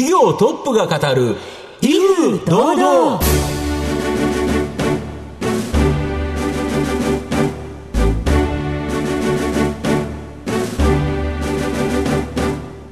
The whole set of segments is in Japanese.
企業トップが語る威風堂々。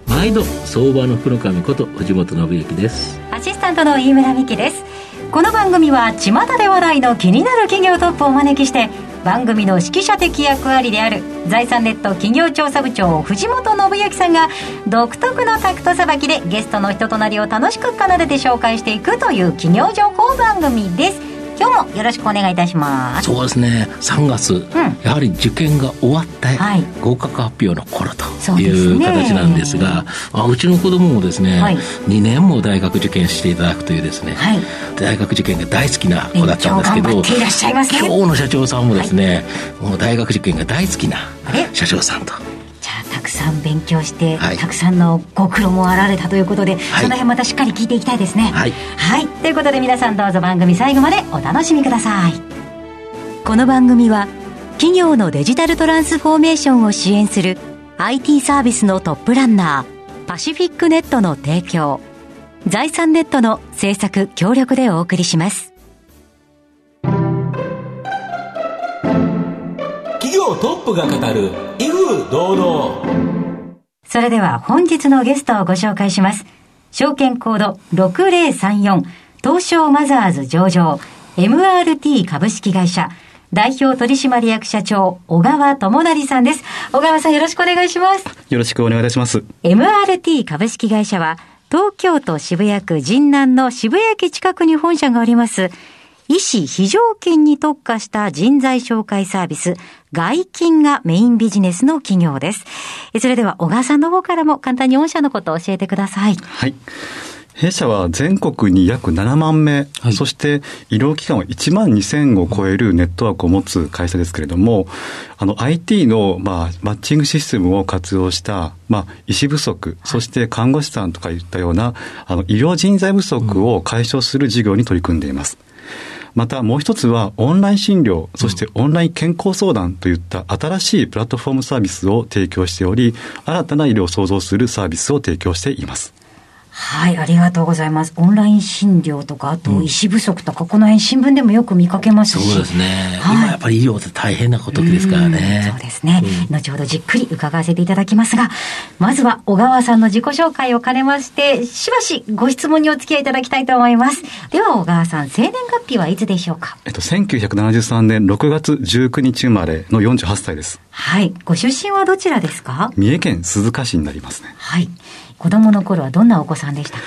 毎度相場の福の神こと藤本信之です。アシスタントの飯村美希です。この番組は巷で話題の気になる企業トップをお招きして番組の指揮者的役割である財産ネット企業調査部長藤本信之さんが独特のタクトさばきでゲストの人となりを楽しく奏でて紹介していくという企業情報番組です。今日もよろしくお願いいたします。そうですね。3月、うん、やはり受験が終わって、はい、合格発表の頃という形なんですがあうちの子供もですね、はい、2年も大学受験していただくというですね、はい、大学受験が大好きな子だったんですけど、ね、今日の社長さんもですね、もう大学受験が大好きな社長さんとたくさん勉強して、はい、たくさんのご苦労もあられたということで、はい、その辺またしっかり聞いていきたいですね。はい、はい、ということで皆さんどうぞ番組最後までお楽しみください。この番組は企業のデジタルトランスフォーメーションを支援する IT サービスのトップランナーパシフィックネットの提供財産ネットの制作協力でお送りします。企業トップが語る威風堂々それでは本日のゲストをご紹介します証券コード6034東証マザーズ上場 MRT 株式会社代表取締役社長、小川智成さんです。小川さんよろしくお願いします。よろしくお願いいたします。MRT 株式会社は、東京都渋谷区神南の渋谷駅近くに本社があります、医師非常勤に特化した人材紹介サービス、外勤がメインビジネスの企業です。それでは小川さんの方からも簡単に御社のことを教えてください。はい。弊社は全国に約7万名、はい、そして医療機関は1万2000を超えるネットワークを持つ会社ですけれども、あの IT の、まあ、マッチングシステムを活用した、まあ、医師不足、そして看護師さんとかいったような、あの医療人材不足を解消する事業に取り組んでいます。またもう一つはオンライン診療、そしてオンライン健康相談といった新しいプラットフォームサービスを提供しており、新たな医療を創造するサービスを提供しています。はい、ありがとうございます。オンライン診療とか、あと医師不足とか、うん、この辺新聞でもよく見かけますし。そうですね。はい、今やっぱり医療って大変なことですからね。そうですね、うん、後ほどじっくり伺わせていただきますが、まずは小川さんの自己紹介を兼ねまして、しばしご質問にお付き合いいただきたいと思います。では小川さん、生年月日はいつでしょうか？えっと、1973年6月19日生まれの48歳です。はい。ご出身はどちらですか？三重県鈴鹿市になりますね。はい。子供の頃はどんなお子さんでしたか？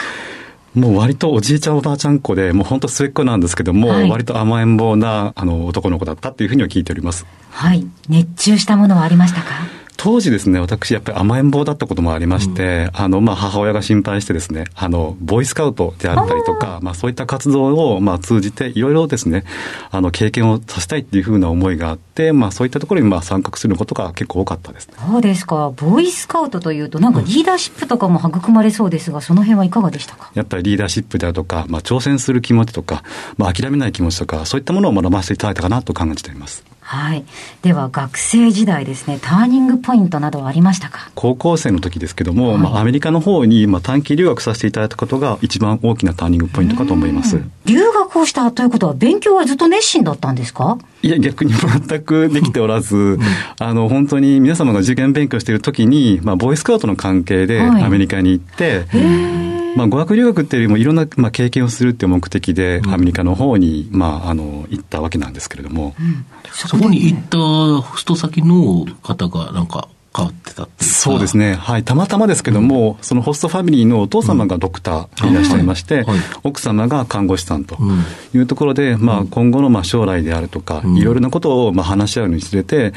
もう割とおじいちゃんおばあちゃん子で、もう本当末っ子なんですけども、はい、割と甘えん坊なあの男の子だったっていうふうには聞いております。はい。熱中したものはありましたか？当時ですね、私やっぱり甘えん坊だったこともありまして、うん、あの、まあ、母親が心配してですね、あの、ボーイスカウトであったりとか、まあ、そういった活動を、まあ、通じて、いろいろですね、あの、経験をさせたいっていうふうな思いがあって、まあ、そういったところに、まあ、参画することが結構多かったです、ね、そうですか。ボーイスカウトというと、なんかリーダーシップとかも育まれそうですが、うん、その辺はいかがでしたか？やっぱりリーダーシップであるとか、まあ、挑戦する気持ちとか、まあ、諦めない気持ちとか、そういったものを学ばせていただいたかなと考えています。はい。では、学生時代ですね、ターニングポイントなどはありましたか？高校生の時ですけども、はい、まあ、アメリカの方に、まあ、短期留学させていただいたことが一番大きなターニングポイントかと思います。留学をしたということは、勉強はずっと熱心だったんですか？いや、逆に全くできておらず、うん、あの、本当に皆様が受験勉強している時に、まあ、ボーイスカウトの関係でアメリカに行って、はいまあ、語学留学っていうよりもいろんな、まあ、経験をするっていう目的で、アメリカの方に、まあ、あの、行ったわけなんですけれども。うん、そこに行ったホスト先の方が、なんか、変わってたってそうですね。はい。たまたまですけども、うん、そのホストファミリーのお父様がドクターでいらっしゃいまして、うんはい、奥様が看護師さんというところで、うん、まあ今後のまあ将来であるとか、いろいろなことをまあ話し合うにつれて、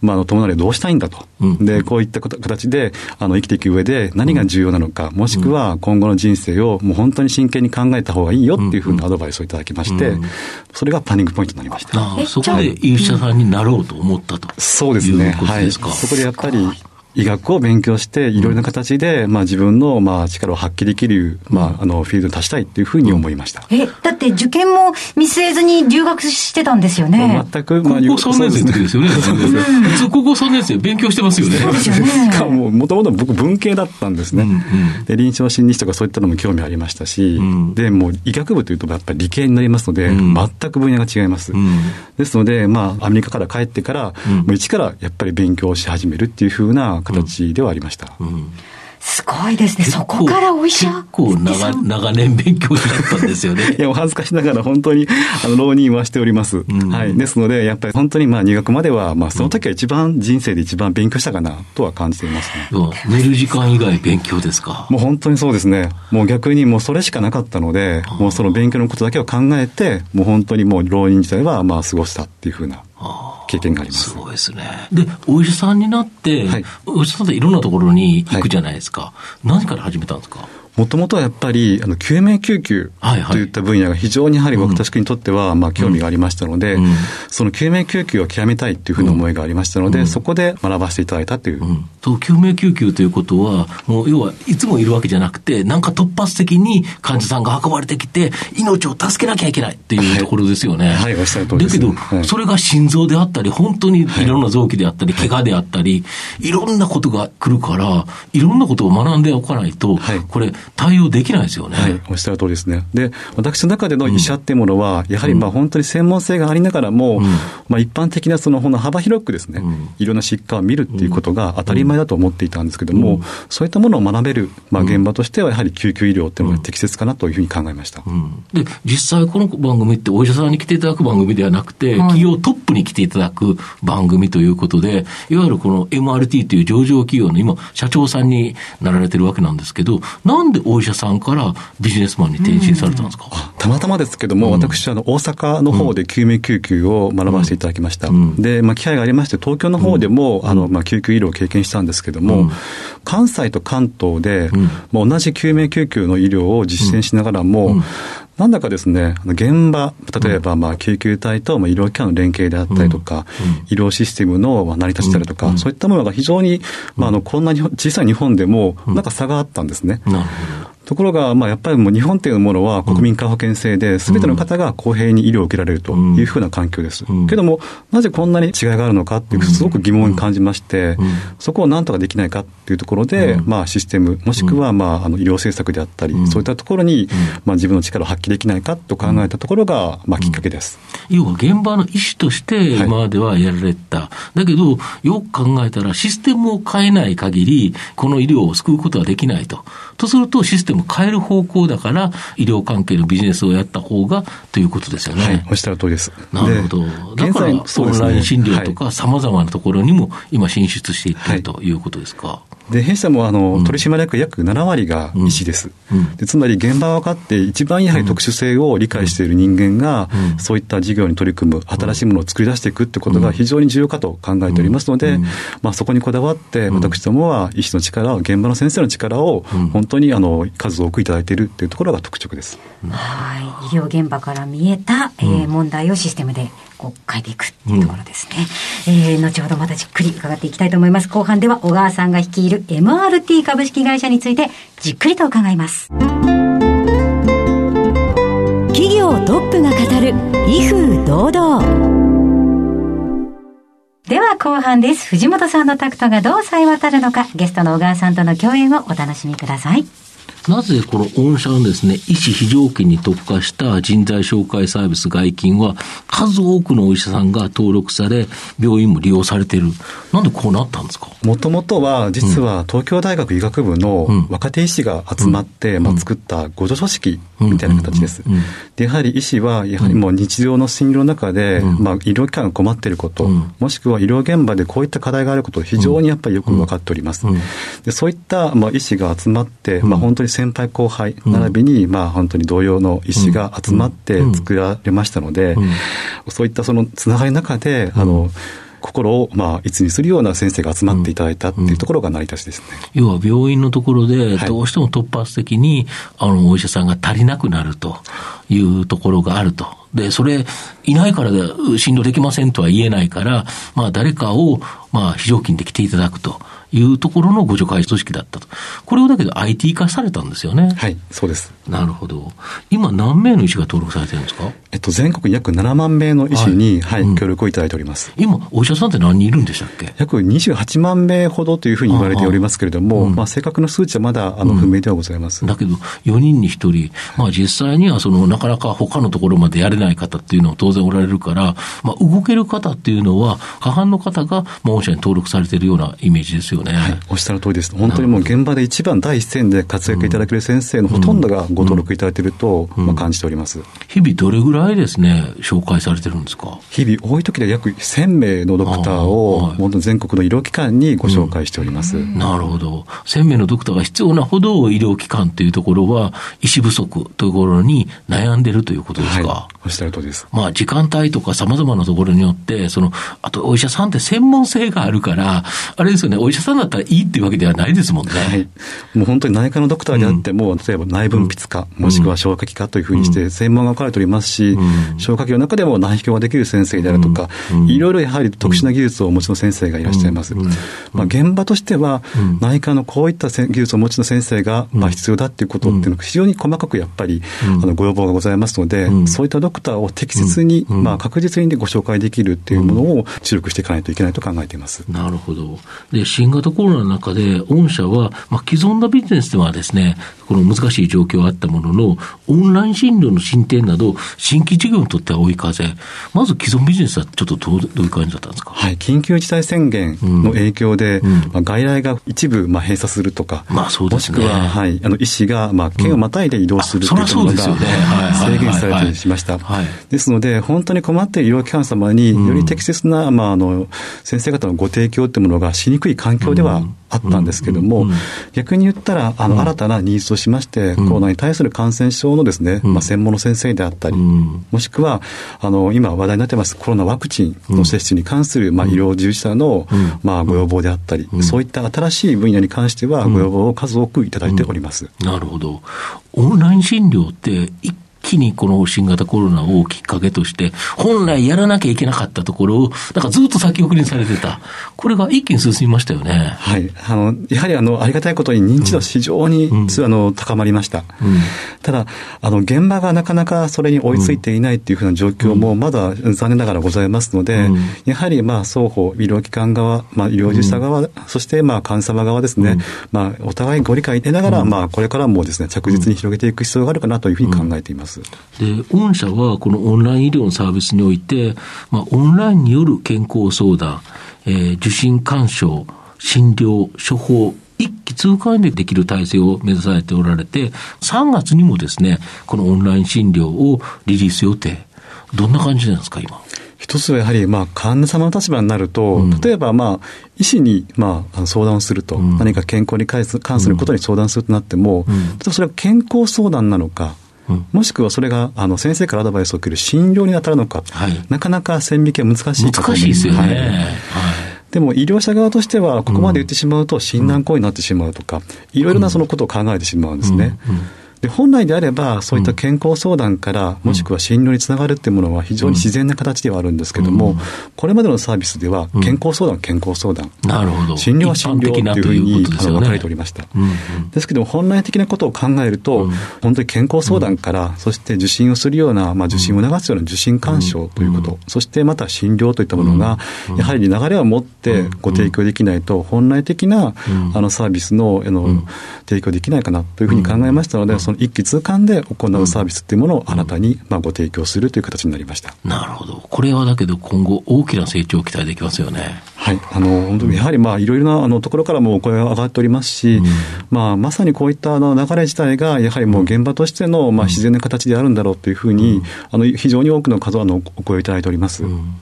まあ友達どうしたいんだと。で、こういった形であの生きていく上で何が重要なのか、もしくは今後の人生をもう本当に真剣に考えた方がいいよっていうふうなアドバイスをいただきまして、それがパニングポイントになりました。そこで医者さんになろうと思ったと。そうですね。はい。そこでやっぱり、医学を勉強して、いろいろな形で、まあ、自分の、まあ、力を発揮できる、まあ、あの、フィールドに立ちたいっていうふうに思いました。え、だって受験も見据えずに留学してたんですよね。全く、まあ、高校3年生の時ですよね。普通高校3年生勉強してますよね。そうですよね。しかも、もともと僕文系だったんですね。で、臨床心理士とかそういったのも興味ありましたし、で、もう医学部というとやっぱり理系になりますので、全く分野が違います。ですので、まあ、アメリカから帰ってから、もう一からやっぱり勉強し始めるっていうふうな形ではありました。すごいですね。そこからお医者結構長長年勉強しったんですよね。いや、お恥ずかしながら本当に、あの、浪人はしております。うん、はい。ですので、やっぱり本当にまあ入学までは、まあその時は一番人生で一番勉強したかなとは感じていますね。寝る時間以外勉強ですか？もう本当にそうですね。もう逆にもうそれしかなかったので、もうその勉強のことだけを考えて、もう本当にもう浪人時代はまあ過ごしたっていうふうな。経験があります。すごいですね。で、お医者さんになって、はい、お医者さんっていろんなところに行くじゃないですか。はい、何から始めたんですか？もともとはやっぱり、あの、救命救急といった分野が非常にやはり私にとっては、まあ、興味がありましたので、その救命救急を極めたいっていうふうな思いがありましたので、そこで学ばせていただいたという。と、救命救急ということは、もう、要はいつもいるわけじゃなくて、なんか突発的に患者さんが運ばれてきて、命を助けなきゃいけないっていうところですよね。はい、おっしゃる通りです、だけど、それが心臓であったり、本当にい。ろんな臓器であったり、怪我であったり、いろんなことが来るから、いろんなことを学んでおかないと、これ、対応できないですよね。はい、おっしゃる通りですね。で、私の中での医者っていうものは、やはりまあ本当に専門性がありながらも、まあ一般的なそのの幅広くですね、いろんな疾患を見るっていうことが当たり前だと思っていたんですけども、そういったものを学べる、まあ現場としてはやはり救急医療っていうのが適切かなというふうに考えました。で、実際この番組ってお医者さんに来ていただく番組ではなくて、企業トップに来ていただく番組ということで、いわゆるこの MRT という上場企業の今、社長さんになられてるわけなんですけど、なんでお医者さんからビジネスマンに転身されたんですか、たまたまですけども、私、あの、大阪の方で救命救急を学ばせていただきました。で、まあ、機会がありまして、東京の方でも、あの、まあ、救急医療を経験したんですけども、関西と関東で、まあ、同じ救命救急の医療を実践しながらも、なんだかですね、現場、例えばまあ救急隊とまあ医療機関の連携であったりとか、医療システムの成り立ちであるとか、そういったものが非常に、まあ、あのこんなに小さい日本でも、なんか差があったんですね。ところが、まあ、やっぱりもう日本というものは国民皆保険制で、すべての方が公平に医療を受けられるというふうな環境です。けども、なぜこんなに違いがあるのかっていう、すごく疑問に感じまして、そこをなんとかできないかっていうところで、まあ、システム、もしくは、まあ、あの医療政策であったり、そういったところに、まあ、自分の力を発揮できないかと考えたところが、まあ、きっかけです。要は、現場の医師として今まではやられた。はい、だけど、よく考えたら、システムを変えない限り、この医療を救うことはできないと。とすると、システムを変える方向だから、医療関係のビジネスをやった方がということですよね。はい、おっしゃる通りです。なるほど。だから、オンライン診療とか、さまざまなところにも今進出していってるということですか。で弊社もあの、取締役約7割が医師です、で。つまり現場が分かって、一番やはり特殊性を理解している人間が、そういった事業に取り組む、新しいものを作り出していくってことが非常に重要かと考えておりますので、まあ、そこにこだわって、私どもは医師の力を、現場の先生の力を、本当にあの数多くいただいているっていうところが特徴です。はい。医療現場から見えた、えー、問題をシステムでこう変えていくっていうところですね、うん、えー、後ほどまたじっくり伺っていきたいと思います後半では小川さんが率いる MRT 株式会社についてじっくりと伺います企業トップが語る威風堂々では後半です。藤本さんのタクトがどう冴え渡るのか、ゲストの小川さんとの共演をお楽しみください。なぜこの御社のですね、医師非常勤に特化した人材紹介サービス外勤は、数多くのお医者さんが登録され、病院も利用されている。なんでこうなったんですか？もともとは、実は東京大学医学部の若手医師が集まって、まあ、作った互助組織みたいな形です。で、やはり医師は、やはりもう日常の診療の中で、まあ、医療機関が困っていること、もしくは医療現場でこういった課題があることを非常にやっぱりよく分かっております。でそういった、まあ、医師が集まって、まあ、本当に先輩後輩、並びに、まあ、本当に同様の医師が集まって作られましたので、そういったそのつながりの中で、あの、心を、まあ、いつにするような先生が集まっていただいたっていうところが成り立ちですね。うんうん、要は病院のところで、どうしても突発的に、あの、お医者さんが足りなくなるというところがあると。で、それ、いないからで診療できませんとは言えないから、まあ、誰かを、まあ、非常勤で来ていただくと。いうところのご助会組織だったと。これをだけど IT 化されたんですよね。はい、そうです。なるほど。今何名の医師が登録されてるんですか？えっと、全国約7万名の医師に、はい、はい、協力をいただいております。今、お医者さんって何人いるんでしたっけ？約28万名ほどというふうに言われておりますけれども、ああうん、まあ、正確な数値はまだあの不明ではございます。うん、だけど、4人に1人、まあ、実際にはその、なかなか他のところまでやれない方っていうのは当然おられるから、まあ、動ける方っていうのは、過半の方が、まあ、御社に登録されているようなイメージですよね。はい、おっしゃる通りです。本当にもう現場で一番第一線で活躍いただける先生のほとんどがご登録いただいていると、まあ、感じております。日々どれぐらいですね、紹介されてるんですか日々多い時で約1000名のドクターを、本当全国の医療機関にご紹介しております。うん、なるほど。1000名のドクターが必要なほど医療機関というところは、医師不足というところに悩んでるということですか。はい、おっしゃる通りです。まあ、時間帯とか様々なところによって、その、あとお医者さんって専門性があるから、あれですよね、お医者さんだったらいいっていうわけではないですもんね。はい。もう本当に内科のドクターであっても、うん、例えば内分泌科、もしくは消化器科というふうにして、専門が分かれておりますし、消化器の中でも内視鏡ができる先生であるとか、いろいろやはり特殊な技術をお持ちの先生がいらっしゃいます。まあ、現場としては、内科のこういった技術をお持ちの先生が、まあ、必要だっていうことっていうのが非常に細かくやっぱり、あのご要望がございますので、そういったドクターを適切に、まあ、確実にご紹介できるっていうものを注力していかないといけないと考えています。なるほど。で、新型コロナの中で、御社は、まあ、既存のビジネスではですね、この難しい状況はあったものの、オンライン診療の進展など、新規事業にとっては追い風。まず既存ビジネスはちょっとどうどういう感じだったんですか、はい、緊急事態宣言の影響で、うん、まあ、外来が一部まあ閉鎖するとか、まあそうですね、もしくは、はい、あの医師がまあ県をまたいで移動するというのが制限されてしました。ですので、本当に困っている医療機関様に、より適切な、まあ、あの先生方のご提供というものがしにくい環境ではあったんですけれども、逆に言ったら、あの新たなニーズとしまして、コロナに対する感染症のですね、まあ、専門の先生であったり、もしくはあの今話題になってますコロナワクチンの接種に関する、まあ、医療従事者の、まあ、ご要望であったり、そういった新しい分野に関しては、ご要望を数多くいただいております。なるほど。オンライン診療って一気にこの新型コロナをきっかけとして、本来やらなきゃいけなかったところを、なんかずっと先送りにされてた。これが一気に進みましたよね。はい。あの、やはりあの、ありがたいことに認知度非常に、うん、あの、高まりました。うん、ただ、あの、現場がなかなかそれに追いついていないっていうふうな状況もまだ残念ながらございますので、うん、やはりまあ、双方、医療機関側、まあ、医療従事者側、そしてまあ、患者様側ですね、まあ、お互いご理解得ながら、まあ、これからもですね、着実に広げていく必要があるかなというふうに考えています。で、御社はこのオンライン医療のサービスにおいて、まあ、オンラインによる健康相談、えー、受診勧奨、診療、処方、一気通貫でできる体制を目指されておられて、3月にもですね、このオンライン診療をリリース予定。どんな感じなんですか、今？一つはやはり、まあ、患者様の立場になると、うん、例えば、まあ、医師に、まあ、相談をすると、うん、何か健康に関することに相談するとなっても、うん、それは健康相談なのか、もしくはそれがあの先生からアドバイスを受ける診療に当たるのか、はい、なかなか線引きは難しい。難しいですよね。はい。でも医療者側としては、ここまで言ってしまうと診断行為になってしまうとか、いろいろなそのことを考えてしまうんですね。うん。うんで本来であれば、そういった健康相談から、もしくは診療につながるっていうものは非常に自然な形ではあるんですけれども、これまでのサービスでは、健康相談、健康相談、なるほど。診療は診療というふうに分かれておりました。ですけども、本来的なことを考えると、本当に健康相談から、そして受診をするような、まあ、受診を促すような受診勧奨ということ、そしてまた診療といったものが、やはり流れを持ってご提供できないと、本来的なあのサービスのあの提供できないかなというふうに考えましたので、その一気通貫で行うサービスっていうものを新たにまあご提供するという形になりました。なるほど。これはだけど今後大きな成長を期待できますよね。はい。あの、本当にやはりまあいろいろなあのところからもお声が上がっておりますし、うん、まあまさにこういったあの流れ自体がやはりもう現場としてのまあ自然な形であるんだろうというふうに、うん、あの非常に多くの数のお声をいただいております。うん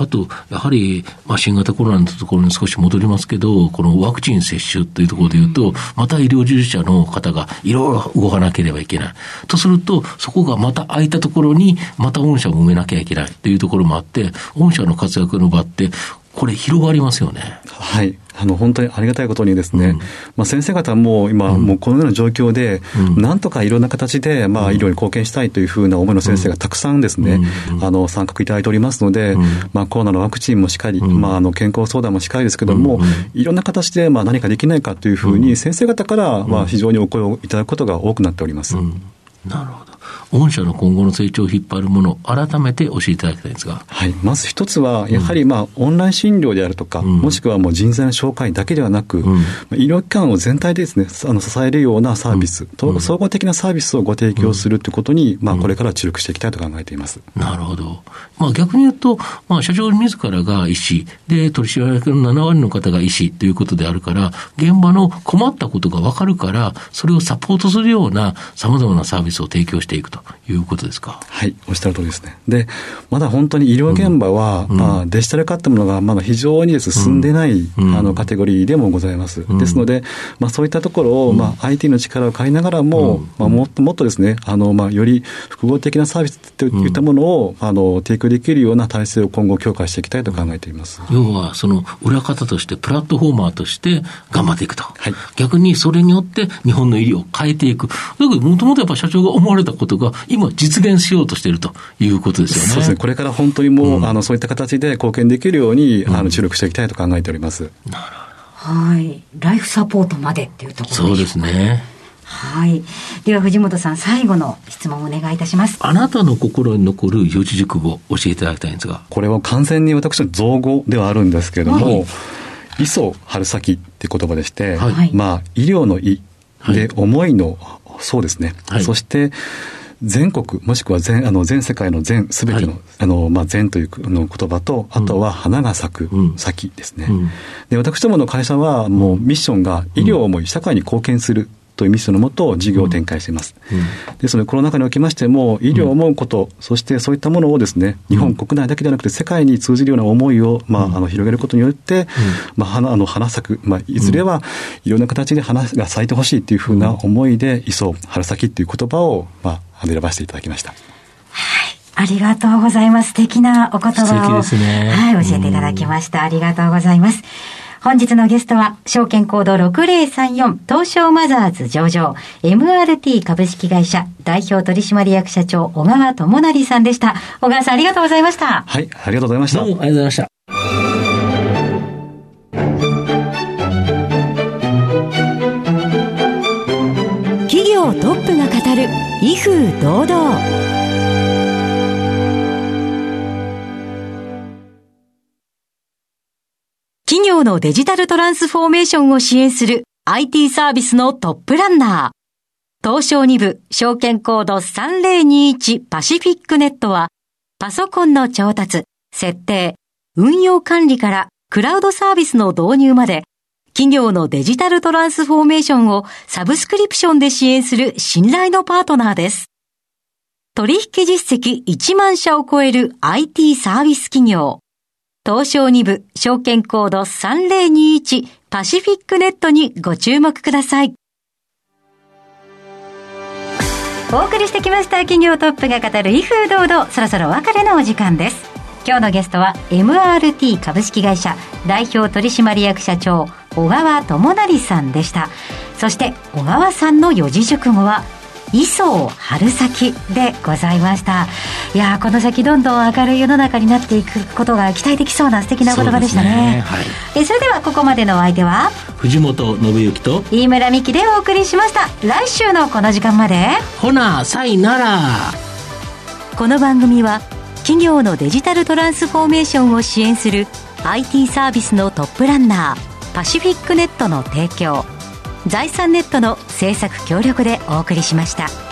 あと、やはり、まあ、新型コロナのところに少し戻りますけど、このワクチン接種というところでいうと、また医療従事者の方がいろいろ動かなければいけない。とすると、そこがまた空いたところに、また御社も埋めなきゃいけないというところもあって、御社の活躍の場って、これ広がりますよね。はい。あの、本当にありがたいことにですね、うん、まあ先生方も今、もうこのような状況で、うん、なんとかいろんな形で、まあ医療に貢献したいというふうな思いの先生がたくさんですね、あの、参画いただいておりますので、まあコロナのワクチンもしっかり、まああの、健康相談もしっかりですけども、いろんな形で、まあ何かできないかというふうに、先生方から、まあ非常にお声をいただくことが多くなっております。なるほど。御社の今後の成長を引っ張るもの、改めて教えていただきたいんですが。はい。まず一つは、やはり、まあ、オンライン診療であるとか、うん、もしくはもう人材の紹介だけではなく、うん、医療機関を全体でですね、あの支えるようなサービス、うん、総合的なサービスをご提供するということに、まあ、これから注力していきたいと考えています。なるほど。まあ、逆に言うと、まあ、社長自らが医師、で、取締役の7割の方が医師ということであるから、現場の困ったことがわかるから、それをサポートするような様々なサービスを提供していくということですか？はい、おっしゃる通りですね。で、まだ本当に医療現場は、うん、まあ、デジタル化ってものがまだ非常にです進んでない、うん、あのカテゴリーでもございます。うん、ですので、まあ、そういったところを、まあ、IT の力を借りながらも、まあ、もっともっとですね、あの、まあ、より複合的なサービスといったものを、あの、提供できるような体制を今後強化していきたいと考えています。要は、その裏方として、プラットフォーマーとして頑張っていくと。はい、逆にそれによって日本の医療を変えていく。だけど、もともとやっぱ社長が思われたことが、今実現しようとしているということですよね。そうですね。これから本当にもう、うん、あの、そういった形で貢献できるように、うん、あの、注力していきたいと考えております。なるほど。はい。ライフサポートまでっていうところそうですね。はい。では、藤本さん、最後の質問をお願いいたします。あなたの心に残る四字熟語、教えていただきたいんですが。これは完全に私の造語ではあるんですけれども、はい、磯春先って言葉でして、はい、まあ、医療の医で、思いの、そうですね。はい、そして、全国、もしくは全あの全世界の全、すべての、はい、あの、まあ、全というの言葉と、あとは花が咲く、先ですね、うん、で、私どもの会社は、もうミッションが医療を思い、社会に貢献するというミッションのもと事業を展開しています。うん。うん、ですので、コロナ禍におきましても、医療を思うこと、そしてそういったものをですね、日本国内だけではなくて、世界に通じるような思いを、まあ、あの広げることによって、まあ、花あの花咲く、まあ、いずれはいろんな形で花が咲いてほしいというふうな思いで、磯、春先という言葉を、まあ、選ばせていただきました。はい。ありがとうございます。素敵なお言葉を、ね、はい、教えていただきました。ありがとうございます。本日のゲストは、証券コード6034東証マザーズ上場 MRT 株式会社代表取締役社長小川智成さんでした。小川さんありがとうございました。はい、ありがとうございました。どうもありがとうございました。る威風堂々。企業のデジタルトランスフォーメーションを支援する IT サービスのトップランナー。東証2部証券コード3021パシフィックネットはパソコンの調達、設定、運用管理からクラウドサービスの導入まで企業のデジタルトランスフォーメーションをサブスクリプションで支援する信頼のパートナーです。取引実績1万社を超える IT サービス企業。東証2部証券コード3021パシフィックネットにご注目ください。お送りしてきました企業トップが語る威風堂々そろそろお別れのお時間です。今日のゲストは MRT 株式会社代表取締役社長小川智成さんでした。そして小川さんの四字熟語は磯春先でございました。いやこの先どんどん明るい世の中になっていくことが期待できそうな素敵なお言葉でしたね、ね、はい、えそれではここまでのお相手は藤本信之と飯村美樹でお送りしました。来週のこの時間まで。ほなさいなら。この番組は企業のデジタルトランスフォーメーションを支援する IT サービスのトップランナーパシフィックネットの提供財産ネットの制作協力でお送りしました。